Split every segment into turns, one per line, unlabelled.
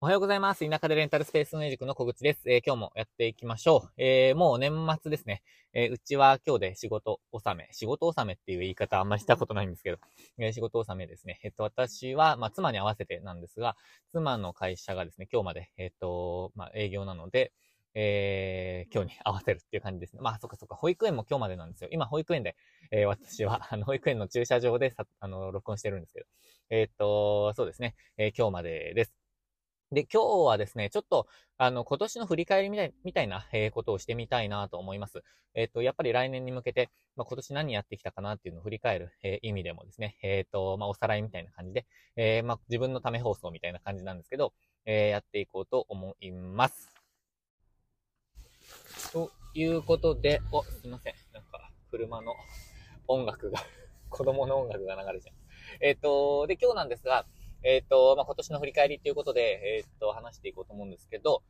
おはようございます。田舎でレンタルスペース運塾の小口です。えー、今日もやっていきましょう。えー、もう年末ですね。えー、うちは今日で仕事納め。仕事納めっていう言い方あんまりしたことないんですけど、え仕事納めですね。えっと、私は、まあ、妻に合わせてなんですが、妻の会社がですね、今日まで、えっと、まあ、営業なので、えー、今日に合わせるっていう感じですね。まあ、そっかそっか、保育園も今日までなんですよ。今、保育園で、えー、私は、あの、保育園の駐車場でさ、あの、録音してるんですけど、えー、っと、そうですね、え今日までです。で、今日はですね、ちょっと、あの、今年の振り返りみたいみたいな、えー、ことをしてみたいなと思います。えっ、ー、と、やっぱり来年に向けて、まあ、今年何やってきたかなっていうのを振り返る、えー、意味でもですね、えっ、と、まあ、おさらいみたいな感じで、えまあ、自分のため放送みたいな感じなんですけど、えやっていこうと思います。ということで、お、すいません。なんか、車の音楽が 子供の音楽が流れちゃう。えっ、と、で、今日なんですが、えっ、ー、と、まあ、今年の振り返りということで、えっ、ー、と、話していこうと思うんですけど、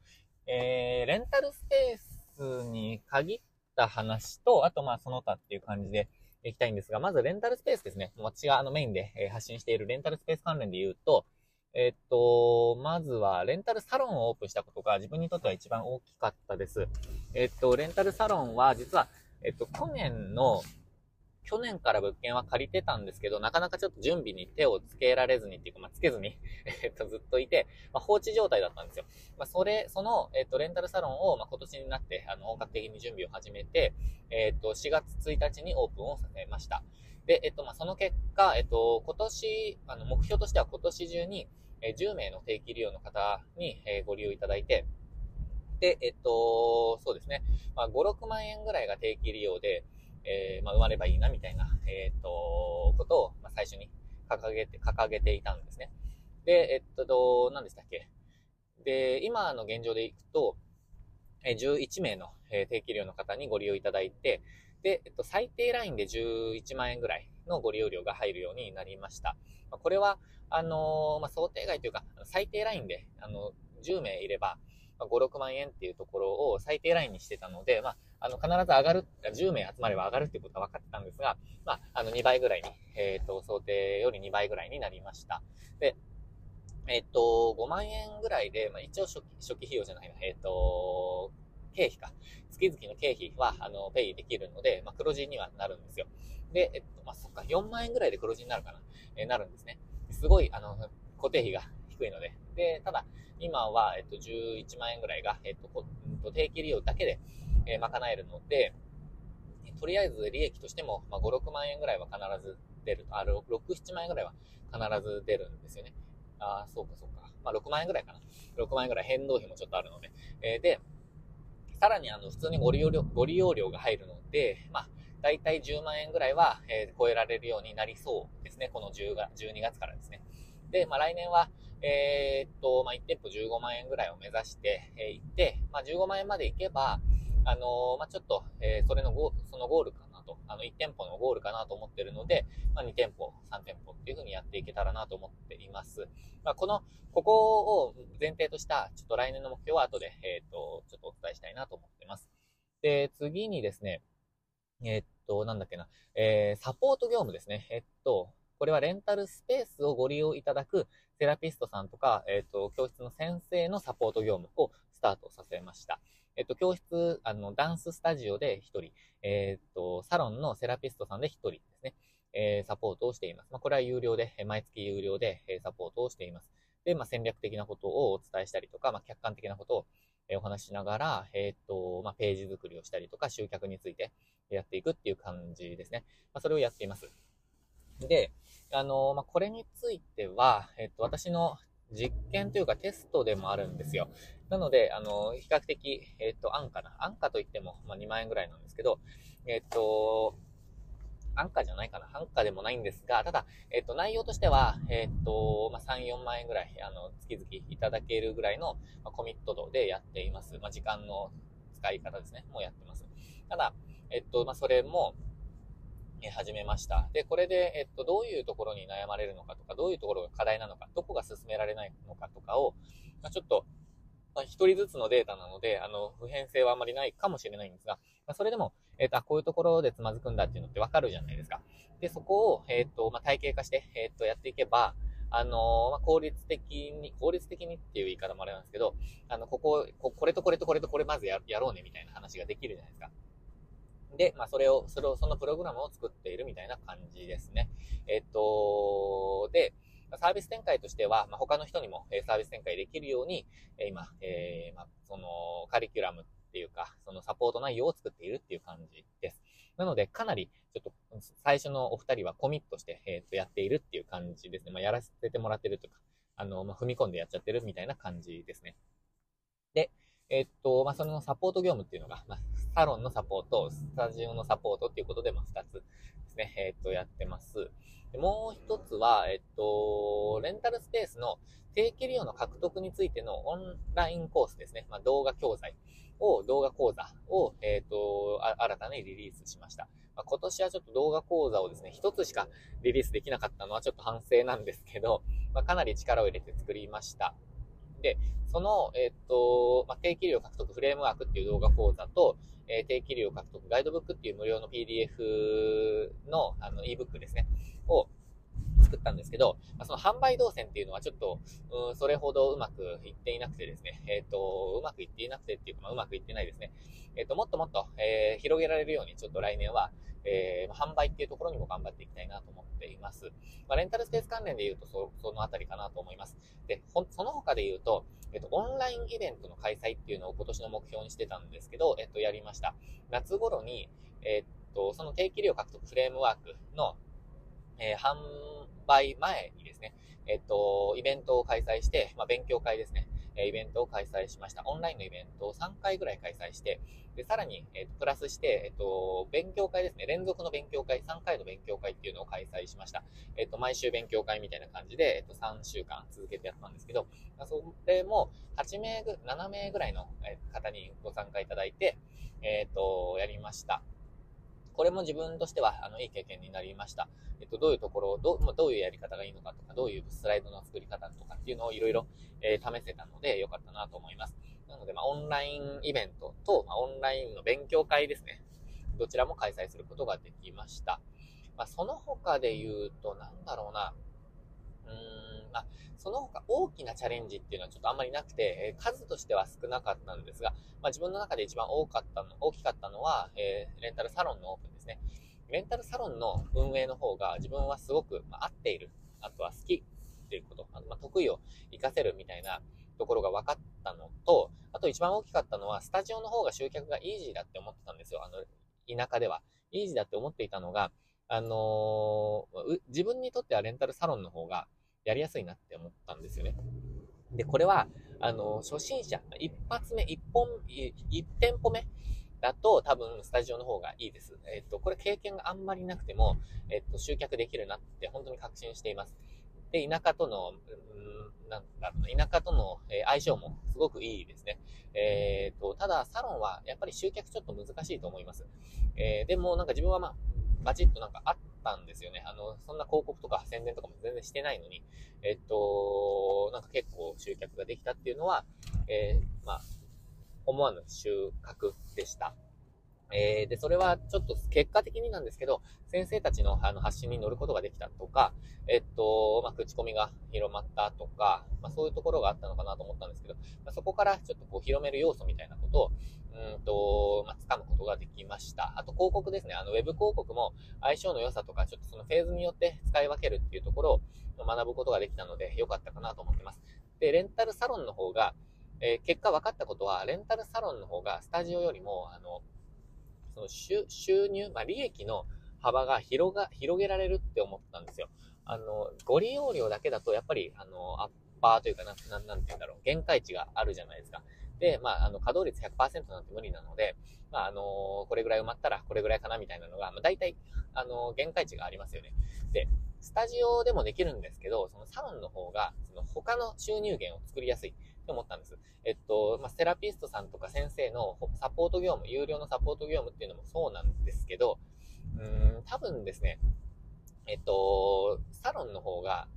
えー、レンタルスペースに限った話と、あと、ま、その他っていう感じでいきたいんですが、まずレンタルスペースですね。私があのメインで発信しているレンタルスペース関連で言うと、えっと、まずは、レンタルサロンをオープンしたことが自分にとっては一番大きかったです。えっと、レンタルサロンは実は、えっと、去年の去年から物件は借りてたんですけど、なかなかちょっと準備に手をつけられずにっていうか、まあ、つけずに えっと、ずっといて、まあ、放置状態だったんですよ。まあ、それ、その、えっと、レンタルサロンを、まあ、今年になって、あの、本格的に準備を始めて、えっと、4月1日にオープンをさせました。で、えっと、まあ、その結果、えっと、今年、あの、目標としては今年中に、え10名の定期利用の方に、えご利用いただいて、で、えっと、そうですね。まあ、5、6万円ぐらいが定期利用で、えー、まあ、生まればいいな、みたいな、えっ、と、ことを、まあ、最初に掲げて、掲げていたんですね。で、えっと、どう何でしたっけ？で、今の現状でいくと、え11名の、え定期利用の方にご利用いただいて、で、えっと、最低ラインで11万円ぐらいのご利用料が入るようになりました。これは、あの、まあ、想定外というか、最低ラインで、あの、10名いれば、まあ、5、6万円っていうところを最低ラインにしてたので、まあ、あの、必ず上がる、10名集まれば上がるっていうことは分かってたんですが、まあ、あの、2倍ぐらいに、えっ、ー、と、想定より2倍ぐらいになりました。で、えっ、ー、と、5万円ぐらいで、まあ、一応初期、初期費用じゃないな、えっ、ー、と、経費か。月々の経費は、あの、ペイできるので、まあ、黒字にはなるんですよ。で、えっと、まあ、そっか、4万円ぐらいで黒字になるかな、えー、なるんですね。すごい、あの、固定費が低いので。で、ただ、今は、えっと、11万円ぐらいが、えっと、定期利用だけで、えー、賄えるので、とりあえず利益としても、まあ、5、6万円ぐらいは必ず出る。あ、6、7万円ぐらいは必ず出るんですよね。あそうかそうか。まあ、6万円ぐらいかな。6万円ぐらい変動費もちょっとあるので。えー、で、さらにあの、普通にご利用料、ご利用料が入るので、まあ、だいたい10万円ぐらいは、えー、超えられるようになりそうですね。この10が12月からですね。で、まあ、来年は、えー、っと、まあ、1店舗15万円ぐらいを目指して、えー、って、まあ、15万円まで行けば、あのー、まあ、ちょっと、えそれのゴそのゴールかなと、あの、1店舗のゴールかなと思ってるので、まあ、2店舗、3店舗っていう風にやっていけたらなと思っています。まあ、この、ここを前提とした、ちょっと来年の目標は後で、えっと、ちょっとお伝えしたいなと思ってます。で、次にですね、えっと、なんだっけな、えサポート業務ですね。えっと、これはレンタルスペースをご利用いただくセラピストさんとか、えっ、ー、と、教室の先生のサポート業務をスタートさせました。えっ、ー、と、教室、あの、ダンススタジオで1人、えっ、ー、と、サロンのセラピストさんで1人ですね、えサポートをしています。まあ、これは有料で、毎月有料で、サポートをしています。で、まあ、戦略的なことをお伝えしたりとか、まあ、客観的なことをお話しながら、えっ、と、まあ、ページ作りをしたりとか、集客についてやっていくっていう感じですね。まあ、それをやっています。で、あの、まあ、これについては、えっと、私の実験というかテストでもあるんですよ。なので、あの、比較的、えっと、安価な。安価といっても、まあ、2万円ぐらいなんですけど、えっと、安価じゃないかな。安価でもないんですが、ただ、えっと、内容としては、えっと、まあ、3、4万円ぐらい、あの、月々いただけるぐらいの、まあ、コミット度でやっています。まあ、時間の使い方ですね。もうやってます。ただ、えっと、まあ、それも、始めました。で、これで、えっと、どういうところに悩まれるのかとか、どういうところが課題なのか、どこが進められないのかとかを、まあ、ちょっと、まあ、一人ずつのデータなので、あの、普遍性はあまりないかもしれないんですが、まあ、それでも、えっと、こういうところでつまずくんだっていうのってわかるじゃないですか。で、そこを、えっと、まあ、体系化して、えっと、やっていけば、あの、まあ、効率的に、効率的にっていう言い方もあれなんですけど、あの、ここ、ここれとこれとこれとこれまずややろうねみたいな話ができるじゃないですか。で、まあ、それを、それを、そのプログラムを作っているみたいな感じですね。えっと、で、サービス展開としては、まあ、他の人にもサービス展開できるように、今、えー、まあ、その、カリキュラムっていうか、そのサポート内容を作っているっていう感じです。なので、かなり、ちょっと、最初のお二人はコミットして、えっ、と、やっているっていう感じですね。まあ、やらせてもらってるとか、あの、まあ、踏み込んでやっちゃってるみたいな感じですね。で、えっと、まあ、それのサポート業務っていうのが、まあ、サロンのサポート、スタジオのサポートっていうことで、まあ、二つですね、えっと、やってます。でもう一つは、えっと、レンタルスペースの定期利用の獲得についてのオンラインコースですね。まあ、動画教材を、動画講座を、えっと、新たにリリースしました。まあ、今年はちょっと動画講座をですね、一つしかリリースできなかったのはちょっと反省なんですけど、まあ、かなり力を入れて作りました。で、その、えっと、まあ、定期料獲得フレームワークっていう動画講座と、えー、定期料獲得ガイドブックっていう無料の PDF のあの ebook ですね、を作ったんですけど、まあ、その販売動線っていうのはちょっと、うん、それほどうまくいっていなくてですね、えっ、ー、と、うまくいっていなくてっていうか、まあ、うまくいってないですね。えっ、ー、と、もっともっと、えー、広げられるように、ちょっと来年は、えー、販売っていうところにも頑張っていきたいなと思っています。まあ、レンタルスペース関連で言うとそ、そのあたりかなと思います。で、ほその他で言うと、えっと、オンラインイベントの開催っていうのを今年の目標にしてたんですけど、えっと、やりました。夏頃に、えっと、その定期利用獲得フレームワークの、えー、販売前にですね、えっと、イベントを開催して、まあ、勉強会ですね。イベントを開催しました。オンラインのイベントを3回ぐらい開催して、で、さらに、えっ、と、プラスして、えっ、と、勉強会ですね。連続の勉強会、3回の勉強会っていうのを開催しました。えっ、と、毎週勉強会みたいな感じで、えっ、と、3週間続けてやったんですけど、それも8名ぐ、7名ぐらいの方にご参加いただいて、えっ、と、やりました。これも自分としては、あの、いい経験になりました。えっと、どういうところを、どう、どういうやり方がいいのかとか、どういうスライドの作り方とかっていうのをいろいろ、えー、試せたので、よかったなと思います。なので、まあ、オンラインイベントと、まあ、オンラインの勉強会ですね。どちらも開催することができました。まあ、その他で言うと、なんだろうな。うーん、まあ、その他大きなチャレンジっていうのはちょっとあんまりなくて、え数としては少なかったんですが、まあ、自分の中で一番多かったの、大きかったのは、えー、レンタルサロンのオープンですね。レンタルサロンの運営の方が自分はすごく、ま合っている。あとは好きっていうこと。あのまあ、得意を活かせるみたいなところが分かったのと、あと一番大きかったのは、スタジオの方が集客がイージーだって思ってたんですよ。あの、田舎では。イージーだって思っていたのが、あのー、自分にとってはレンタルサロンの方がやりやすいなって思ったんですよね。で、これは、あの、初心者、一発目、一本、一店舗目だと多分スタジオの方がいいです。えっと、これ経験があんまりなくても、えっと、集客できるなって本当に確信しています。で、田舎との、うん、なんだろうな、田舎との相性もすごくいいですね。えーっと、ただ、サロンはやっぱり集客ちょっと難しいと思います。えー、でもなんか自分はまあ、バチッとなんかあってたんですよね。あの、そんな広告とか宣伝とかも全然してないのに、えっと、なんか結構集客ができたっていうのは、えー、まあ、思わぬ収穫でした。えー、で、それはちょっと結果的になんですけど、先生たちのあの発信に乗ることができたとか、えっと、まあ、口コミが広まったとか、まあ、そういうところがあったのかなと思ったんですけど、まあ、そこからちょっとこう広める要素みたいなことを、うんと、まあ、掴むことができました。あと広告ですね。あの、ウェブ広告も相性の良さとか、ちょっとそのフェーズによって使い分けるっていうところを学ぶことができたので、良かったかなと思ってます。で、レンタルサロンの方が、えー、結果分かったことは、レンタルサロンの方がスタジオよりも、あの、その収入、まあ、利益の幅が広が、広げられるって思ったんですよ。あの、ご利用料だけだと、やっぱり、あの、アッパーというか、な、なん、なんて言うんだろう、限界値があるじゃないですか。で、まあ、あの、稼働率100%なんて無理なので、まあ、あのこれぐらい埋まったらこれぐらいかなみたいなのが、まあ、大体、あの限界値がありますよね。で、スタジオでもできるんですけど、そのサロンの方が、その他の収入源を作りやすいって思ったんです。えっと、まあ、セラピストさんとか先生のサポート業務、有料のサポート業務っていうのもそうなんですけど、うん、多分ですね、えっと、サロンの方が、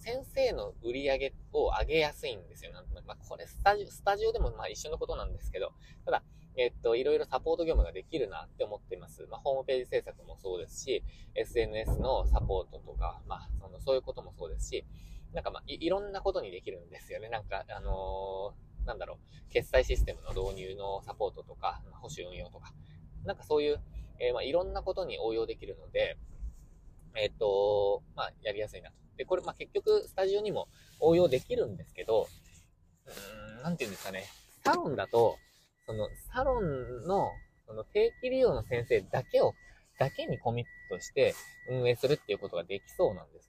先生の売り上げを上げやすいんですよ。なん。まあ、これスタジオ、スタジオでもまあ一緒のことなんですけど、ただ、えっと、いろいろサポート業務ができるなって思っています。まあ、ホームページ制作もそうですし、SNS のサポートとか、まあ、その、そういうこともそうですし、なんかまあい、いろんなことにできるんですよね。なんか、あのー、なんだろう、決済システムの導入のサポートとか、保守運用とか、なんかそういう、えー、まあ、いろんなことに応用できるので、えっ、ー、と、まあ、やりやすいなと。で、これ、まあ、結局、スタジオにも応用できるんですけど、うーん、なんて言うんですかね。サロンだと、その、サロンの、その、定期利用の先生だけを、だけにコミットして運営するっていうことができそうなんです。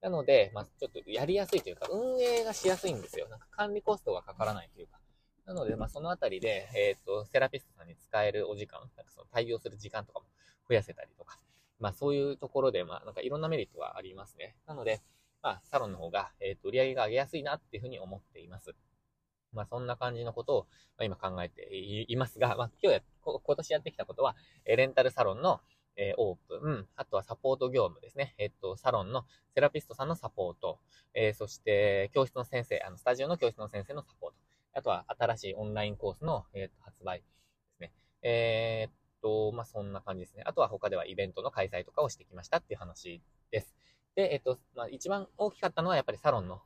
なので、まあ、ちょっとやりやすいというか、運営がしやすいんですよ。なんか管理コストがかからないというか。なので、まあ、そのあたりで、えっ、ー、と、セラピストさんに使えるお時間、なんかその対応する時間とかも増やせたりとか、まあ、そういうところで、まあ、なんかいろんなメリットがありますね。なので、まあ、サロンの方が、えっ、ー、と、売り上げが上げやすいなっていうふうに思っています。まあ、そんな感じのことを、まあ、今考えていますが、まあ、今日や、今年やってきたことは、レンタルサロンの、えオープン、あとはサポート業務ですね。えっと、サロンのセラピストさんのサポート、えー、そして、教室の先生、あの、スタジオの教室の先生のサポート、あとは新しいオンラインコースの、えー、と発売ですね。えー、っと、まあ、そんな感じですね。あとは他ではイベントの開催とかをしてきましたっていう話です。で、えっと、まあ、一番大きかったのはやっぱりサロンの、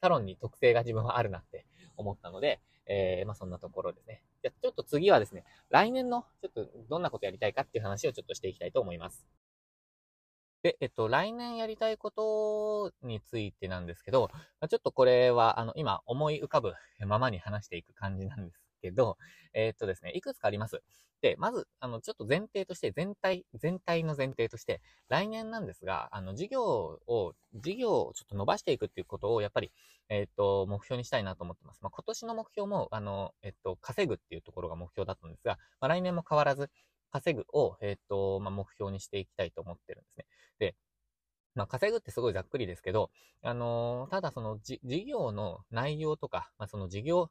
サロンに特性が自分はあるなって思ったので、えー、まあ、そんなところですね。じゃちょっと次はですね、来年の、ちょっとどんなことやりたいかっていう話をちょっとしていきたいと思います。で、えっと、来年やりたいことについてなんですけど、ちょっとこれは、あの、今思い浮かぶままに話していく感じなんですけど、えー、っとですね、いくつかあります。で、まず、あの、ちょっと前提として、全体、全体の前提として、来年なんですが、あの、事業を、事業をちょっと伸ばしていくっていうことを、やっぱり、えー、っと、目標にしたいなと思ってます。まあ、今年の目標も、あの、えっと、稼ぐっていうところが目標だったんですが、まあ、来年も変わらず、稼ぐを、えっと、まあ、目標にしていきたいと思ってるんですね。で、まあ、稼ぐってすごいざっくりですけど、あのー、ただその事業の内容とか、まあ、その事業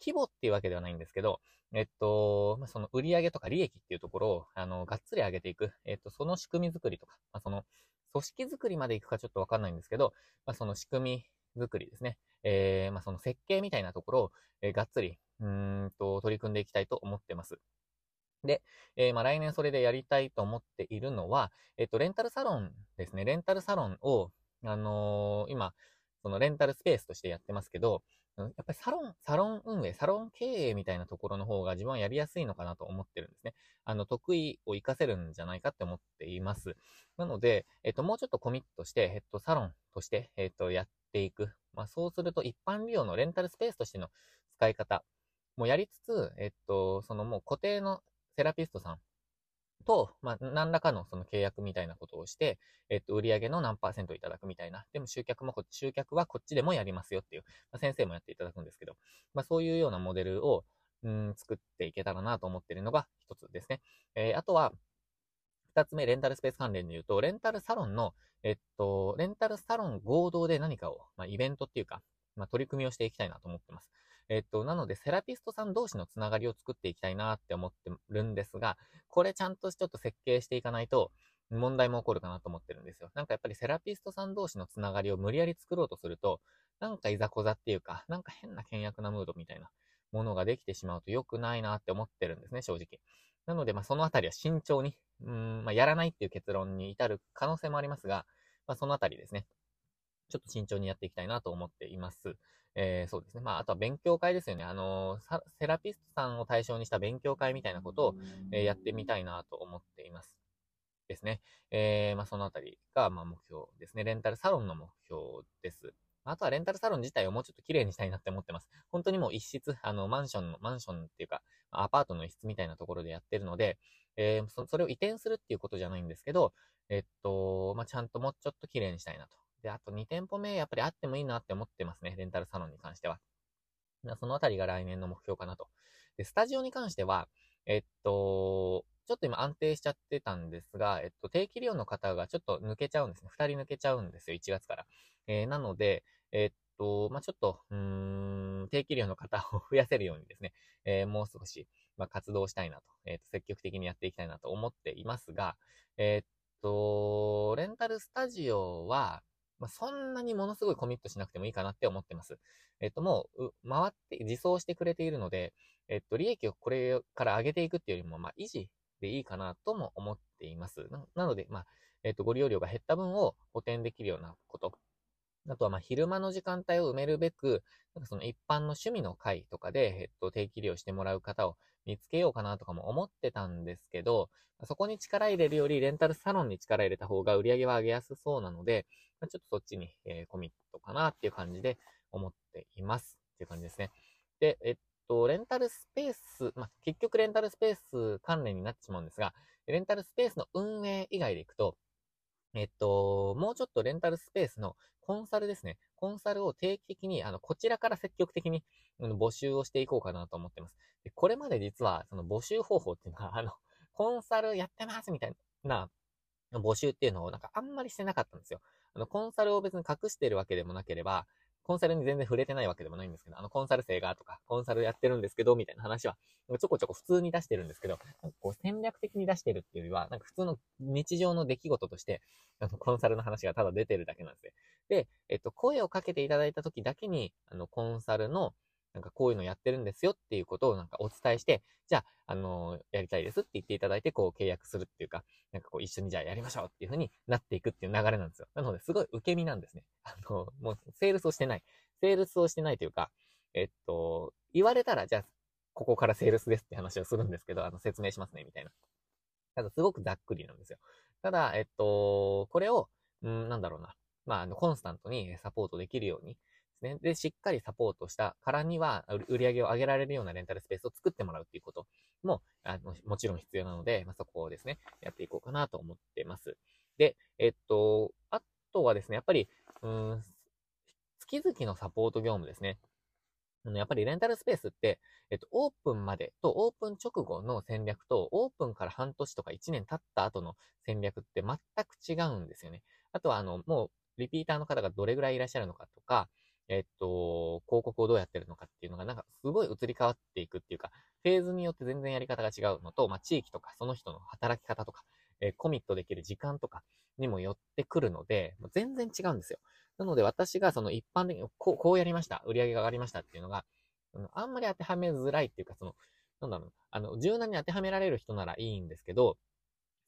規模っていうわけではないんですけど、えっと、まあ、その売上とか利益っていうところを、あの、がっつり上げていく。えっと、その仕組み作りとか、まあ、その、組織作りまでいくかちょっとわかんないんですけど、まあ、その仕組み作りですね。えー、まあ、その設計みたいなところを、えー、がっつり、うんと、取り組んでいきたいと思ってます。で、えー、まあ、来年それでやりたいと思っているのは、えっと、レンタルサロンですね。レンタルサロンを、あのー、今、そのレンタルスペースとしてやってますけど、やっぱりサロン、サロン運営、サロン経営みたいなところの方が自分はやりやすいのかなと思ってるんですね。あの、得意を活かせるんじゃないかって思っています。なので、えっと、もうちょっとコミットして、えっと、サロンとして、えっと、やっていく。まあ、そうすると一般利用のレンタルスペースとしての使い方もやりつつ、えっと、そのもう固定のセラピストさんと、まあ、何らかのその契約みたいなことをして、えっと、売上の何パーセントいただくみたいな。でも集客もこ、集客はこっちでもやりますよっていう、まあ、先生もやっていただくんですけど、まあ、そういうようなモデルを、うん、作っていけたらなと思っているのが一つですね。えー、あとは、二つ目、レンタルスペース関連で言うと、レンタルサロンの、えっと、レンタルサロン合同で何かを、まあ、イベントっていうか、まあ、取り組みをしていきたいなと思ってます。えっと、なので、セラピストさん同士のつながりを作っていきたいなって思ってるんですが、これちゃんとちょっと設計していかないと、問題も起こるかなと思ってるんですよ。なんかやっぱりセラピストさん同士のつながりを無理やり作ろうとすると、なんかいざこざっていうか、なんか変な険悪なムードみたいなものができてしまうと良くないなって思ってるんですね、正直。なので、まあそのあたりは慎重に、うん、まあやらないっていう結論に至る可能性もありますが、まあそのあたりですね。ちょっと慎重にやっていきたいなと思っています。えー、そうですね。まあ、あとは勉強会ですよね。あのー、セラピストさんを対象にした勉強会みたいなことを、えー、やってみたいなと思っています。ですね。えー、まあ、そのあたりが、まあ、目標ですね。レンタルサロンの目標です。あとはレンタルサロン自体をもうちょっと綺麗にしたいなって思ってます。本当にもう一室、あの、マンションの、マンションっていうか、アパートの一室みたいなところでやってるので、えー、それを移転するっていうことじゃないんですけど、えっと、まあ、ちゃんともうちょっと綺麗にしたいなと。で、あと2店舗目、やっぱりあってもいいなって思ってますね。レンタルサロンに関しては。そのあたりが来年の目標かなと。で、スタジオに関しては、えっと、ちょっと今安定しちゃってたんですが、えっと、定期利用の方がちょっと抜けちゃうんですね。2人抜けちゃうんですよ、1月から。えー、なので、えっと、まあ、ちょっと、うーん、定期利用の方を増やせるようにですね、えー、もう少し、まあ、活動したいなと、えっと、積極的にやっていきたいなと思っていますが、えっと、レンタルスタジオは、まあ、そんなにものすごいコミットしなくてもいいかなって思ってます。えっと、もう、回って、自走してくれているので、えっと、利益をこれから上げていくっていうよりも、まあ、維持でいいかなとも思っています。なので、まあ、えっと、ご利用量が減った分を補填できるようなこと。あとは、まあ、昼間の時間帯を埋めるべく、なんかその一般の趣味の会とかで、えっと、定期利用してもらう方を見つけようかなとかも思ってたんですけど、そこに力入れるより、レンタルサロンに力入れた方が売り上げは上げやすそうなので、まあ、ちょっとそっちに、えー、コミットかなっていう感じで思っています。っていう感じですね。で、えっと、レンタルスペース、まあ、結局レンタルスペース関連になってしまうんですが、レンタルスペースの運営以外でいくと、えっと、もうちょっとレンタルスペースのコンサルですね。コンサルを定期的に、あの、こちらから積極的に、うん、募集をしていこうかなと思ってます。でこれまで実は、その募集方法っていうのは、あの、コンサルやってますみたいな募集っていうのをなんかあんまりしてなかったんですよ。あの、コンサルを別に隠してるわけでもなければ、コンサルに全然触れてないわけでもないんですけど、あの、コンサル生がとか、コンサルやってるんですけど、みたいな話は、ちょこちょこ普通に出してるんですけど、なんかこう戦略的に出してるっていうよりは、なんか普通の日常の出来事として、あの、コンサルの話がただ出てるだけなんですね。で、えっと、声をかけていただいた時だけに、あの、コンサルの、なんかこういうのやってるんですよっていうことをなんかお伝えして、じゃあ、あのー、やりたいですって言っていただいて、こう契約するっていうか、なんかこう一緒にじゃあやりましょうっていう風になっていくっていう流れなんですよ。なので、すごい受け身なんですね。あのー、もうセールスをしてない。セールスをしてないというか、えっと、言われたら、じゃあ、ここからセールスですって話をするんですけど、あの、説明しますね、みたいな。ただ、すごくざっくりなんですよ。ただ、えっと、これを、んなんだろうな。まあ、あの、コンスタントにサポートできるように、ですね。で、しっかりサポートしたからには、売り上げを上げられるようなレンタルスペースを作ってもらうっていうことも、あの、もちろん必要なので、まあ、そこをですね、やっていこうかなと思ってます。で、えっと、あとはですね、やっぱり、うん、月々のサポート業務ですね。やっぱりレンタルスペースって、えっと、オープンまでとオープン直後の戦略と、オープンから半年とか1年経った後の戦略って全く違うんですよね。あとは、あの、もう、リピーターの方がどれぐらいいらっしゃるのかとか、えっと、広告をどうやってるのかっていうのが、なんかすごい移り変わっていくっていうか、フェーズによって全然やり方が違うのと、まあ、地域とか、その人の働き方とか、えー、コミットできる時間とかにもよってくるので、もう全然違うんですよ。なので私がその一般的にこう、こうやりました。売り上げが上がりましたっていうのが、あんまり当てはめづらいっていうか、その、なんだろう、あの、柔軟に当てはめられる人ならいいんですけど、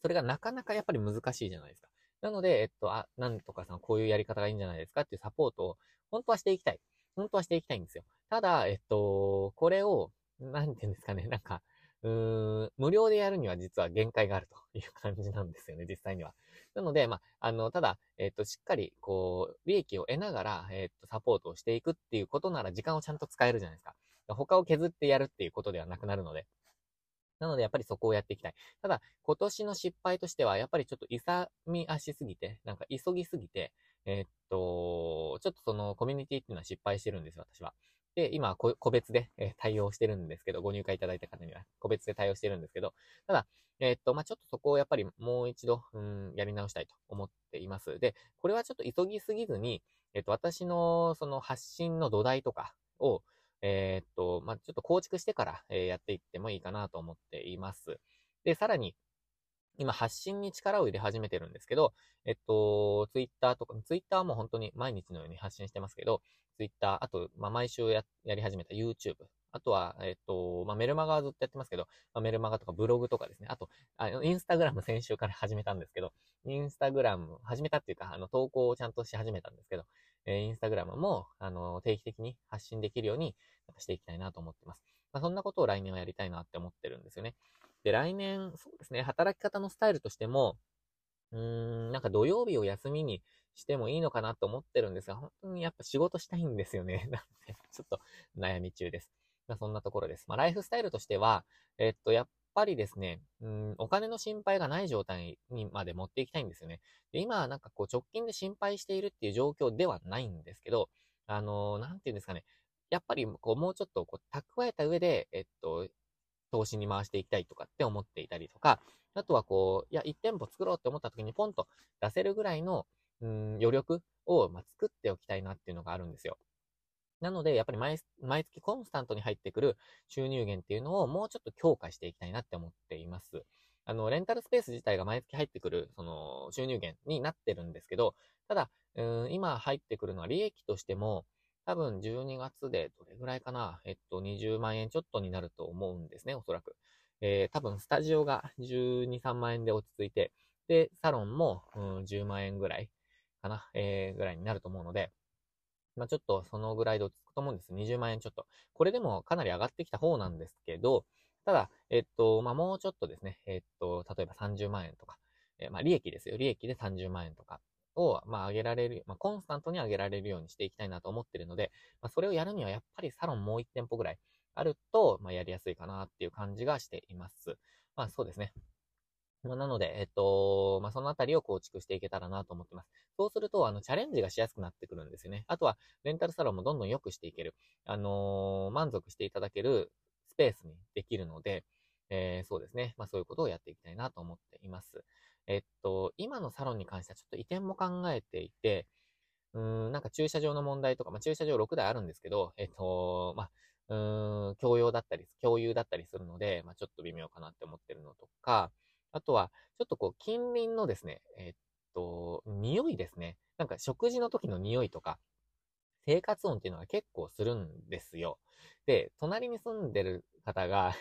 それがなかなかやっぱり難しいじゃないですか。なので、えっと、あ、なんとかさん、こういうやり方がいいんじゃないですかっていうサポートを本当はしていきたい。本当はしていきたいんですよ。ただ、えっと、これを、なんていうんですかね、なんか、うーん、無料でやるには実は限界があるという感じなんですよね、実際には。なので、まあ、あの、ただ、えっと、しっかり、こう、利益を得ながら、えっと、サポートをしていくっていうことなら時間をちゃんと使えるじゃないですか。他を削ってやるっていうことではなくなるので。なので、やっぱりそこをやっていきたい。ただ、今年の失敗としては、やっぱりちょっと勇み足すぎて、なんか急ぎすぎて、えー、っと、ちょっとそのコミュニティっていうのは失敗してるんですよ、私は。で、今、個別で対応してるんですけど、ご入会いただいた方には個別で対応してるんですけど、ただ、えー、っと、まあ、ちょっとそこをやっぱりもう一度、うん、やり直したいと思っています。で、これはちょっと急ぎすぎずに、えー、っと、私のその発信の土台とかを、えー、っと、まあ、ちょっと構築してから、えやっていってもいいかなと思っています。で、さらに、今発信に力を入れ始めてるんですけど、えっと、ツイッターとか、ツイッターも本当に毎日のように発信してますけど、ツイッター、あと、まあ、毎週や、り始めた YouTube、あとは、えっと、まあ、メルマガはずっとやってますけど、まあ、メルマガとかブログとかですね。あと、あのインスタグラム先週から始めたんですけど、インスタグラム、始めたっていうか、あの、投稿をちゃんとし始めたんですけど、えー、インスタグラムも、あの、定期的に発信できるようにしていきたいなと思ってます。まあ、そんなことを来年はやりたいなって思ってるんですよね。で、来年、そうですね、働き方のスタイルとしても、うーん、なんか土曜日を休みにしてもいいのかなと思ってるんですが、本当にやっぱ仕事したいんですよね。なので、ちょっと悩み中です。まあ、そんなところです。まあ、ライフスタイルとしては、えっと、やっぱりですね、うん、お金の心配がない状態にまで持っていきたいんですよね。で、今は、なんかこう直近で心配しているっていう状況ではないんですけど、あのー、なんていうんですかね。やっぱり、こう、もうちょっと、こう、蓄えた上で、えっと、投資に回していきたいとかって思っていたりとか、あとはこう、いや、1店舗作ろうって思った時にポンと出せるぐらいの、うん、余力を、ま、作っておきたいなっていうのがあるんですよ。なので、やっぱり毎毎月コンスタントに入ってくる収入源っていうのをもうちょっと強化していきたいなって思っています。あの、レンタルスペース自体が毎月入ってくる、その、収入源になってるんですけど、ただ、うん、今入ってくるのは利益としても、多分12月でどれぐらいかなえっと、20万円ちょっとになると思うんですね、おそらく。えー、多分スタジオが12、3万円で落ち着いて、で、サロンも、うん、10万円ぐらいかな、えー、ぐらいになると思うので、まあちょっとそのぐらいで落ち着くと思うんです。20万円ちょっと。これでもかなり上がってきた方なんですけど、ただ、えっと、まあもうちょっとですね、えっと、例えば30万円とか、えー、まあ利益ですよ。利益で30万円とかを、まあ上げられる、まあコンスタントに上げられるようにしていきたいなと思ってるので、まあそれをやるにはやっぱりサロンもう1店舗ぐらいあると、まあやりやすいかなっていう感じがしています。まあそうですね。まあ、なので、えっと、まあ、そのあたりを構築していけたらなと思ってます。そうすると、あの、チャレンジがしやすくなってくるんですよね。あとは、レンタルサロンもどんどん良くしていける。あのー、満足していただけるスペースにできるので、えー、そうですね。まあ、そういうことをやっていきたいなと思っています。えっと、今のサロンに関してはちょっと移転も考えていて、うん、なんか駐車場の問題とか、まあ、駐車場6台あるんですけど、えっと、まあ、うーん、共用だったり、共有だったりするので、まあ、ちょっと微妙かなって思ってるのとか、あとは、ちょっとこう、近隣のですね、えっと、匂いですね。なんか食事の時の匂いとか、生活音っていうのが結構するんですよ。で、隣に住んでる方が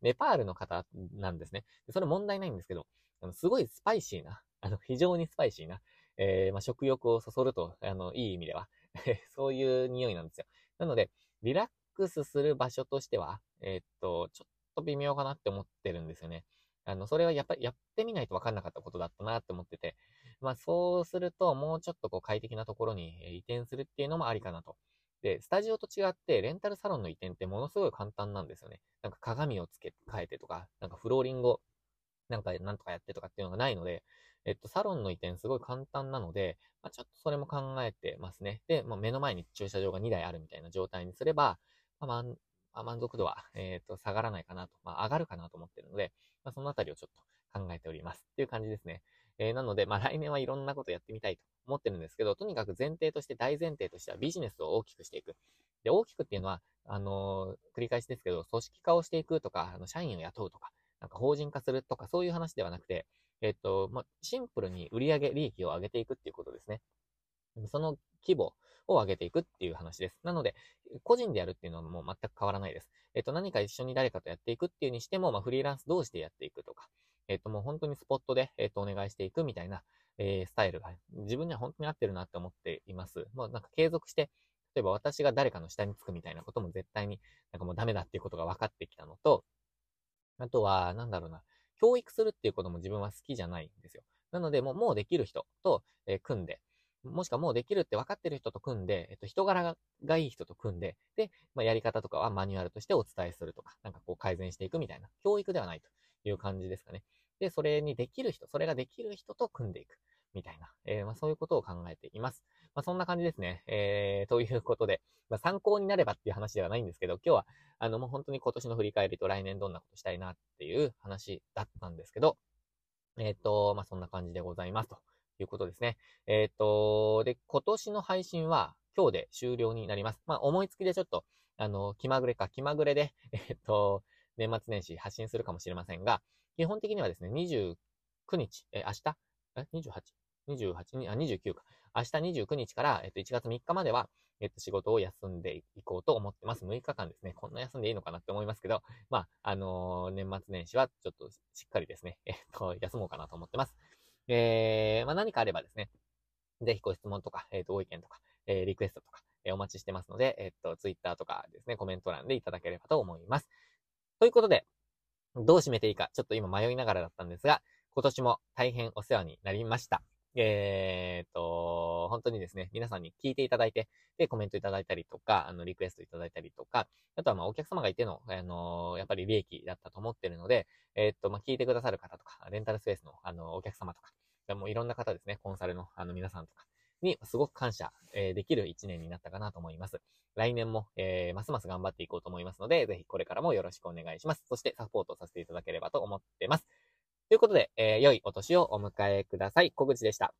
ネパールの方なんですね。それ問題ないんですけど、あのすごいスパイシーな、あの、非常にスパイシーな、えー、まあ、食欲をそそると、あの、いい意味では そういう匂いなんですよ。なので、リラックスする場所としては、えー、っと、ちょっと微妙かなって思ってるんですよね。あの、それはやっぱりやってみないと分かんなかったことだったなって思ってて、まあそうするともうちょっとこう快適なところに移転するっていうのもありかなと。で、スタジオと違ってレンタルサロンの移転ってものすごい簡単なんですよね。なんか鏡を付け替えてとか、なんかフローリングをなんかなんとかやってとかっていうのがないので、えっと、サロンの移転すごい簡単なので、まあ、ちょっとそれも考えてますね。で、まあ、目の前に駐車場が2台あるみたいな状態にすれば、まあ、ま満足度は、えっ、ー、と、下がらないかなと、まあ、上がるかなと思ってるので、まあ、そのあたりをちょっと考えております。っていう感じですね。えー、なので、まあ、来年はいろんなことやってみたいと思ってるんですけど、とにかく前提として、大前提としてはビジネスを大きくしていく。で、大きくっていうのは、あのー、繰り返しですけど、組織化をしていくとか、あの、社員を雇うとか、なんか法人化するとか、そういう話ではなくて、えっ、と、まあ、シンプルに売上利益を上げていくっていうことですね。その規模を上げていくっていう話です。なので、個人でやるっていうのはもう全く変わらないです。えっと、何か一緒に誰かとやっていくっていうにしても、まあ、フリーランス同士でやっていくとか、えっと、もう本当にスポットで、えっと、お願いしていくみたいな、えー、スタイルが自分には本当に合ってるなって思っています。もうなんか継続して、例えば私が誰かの下につくみたいなことも絶対になんかもうダメだっていうことが分かってきたのと、あとは、なんだろうな、教育するっていうことも自分は好きじゃないんですよ。なので、もう、もうできる人と、えー、組んで、もしくはもうできるって分かってる人と組んで、えっと、人柄がいい人と組んで、で、まあ、やり方とかはマニュアルとしてお伝えするとか、なんかこう改善していくみたいな、教育ではないという感じですかね。で、それにできる人、それができる人と組んでいく。みたいな、えー、まあ、そういうことを考えています。まあ、そんな感じですね。えー、ということで、まあ、参考になればっていう話ではないんですけど、今日は、あの、もう本当に今年の振り返りと来年どんなことしたいなっていう話だったんですけど、えっ、ー、と、まあ、そんな感じでございますと。いうことですね。えっ、ー、と、で、今年の配信は今日で終了になります。まあ、思いつきでちょっと、あの、気まぐれか、気まぐれで、えっ、ー、と、年末年始発信するかもしれませんが、基本的にはですね、29日、え、明日？え ?28?28 28あ、29か。明日29日から、えっと、1月3日までは、えっと、仕事を休んでいこうと思ってます。6日間ですね。こんな休んでいいのかなって思いますけど、まあ、あのー、年末年始はちょっとしっかりですね、えっと、休もうかなと思ってます。えー、まあ、何かあればですね、ぜひご質問とか、えっ、と、ご意見とか、えー、リクエストとか、えー、お待ちしてますので、えっ、ー、と、ツイッターとかですね、コメント欄でいただければと思います。ということで、どう締めていいか、ちょっと今迷いながらだったんですが、今年も大変お世話になりました。えー、と、本当にですね、皆さんに聞いていただいて、で、コメントいただいたりとか、あの、リクエストいただいたりとか、あとは、まあ、お客様がいての、あの、やっぱり利益だったと思ってるので、えー、っと、まあ、聞いてくださる方とか、レンタルスペースの、あの、お客様とか、もういろんな方ですね、コンサルの、あの、皆さんとかに、すごく感謝、え、できる一年になったかなと思います。来年も、えー、ますます頑張っていこうと思いますので、ぜひこれからもよろしくお願いします。そして、サポートさせていただければと思ってます。ということで、えー、良いお年をお迎えください。小口でした。